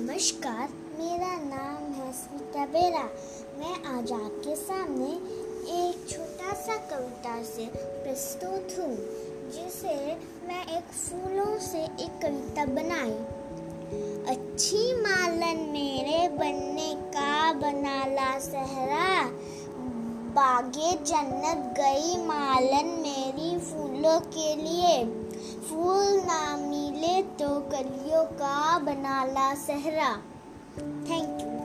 नमस्कार, मेरा नाम है स्मिता बेरा। मैं आज आपके सामने एक छोटा सा कविता से प्रस्तुत हूँ, जिसे मैं एक फूलों से एक कविता बनाई। अच्छी मालन मेरे बनने का बनाला सहरा, बागे जन्नत गई मालन मेरी फूलों के लिए। तो का बनाला सहरा। Thank you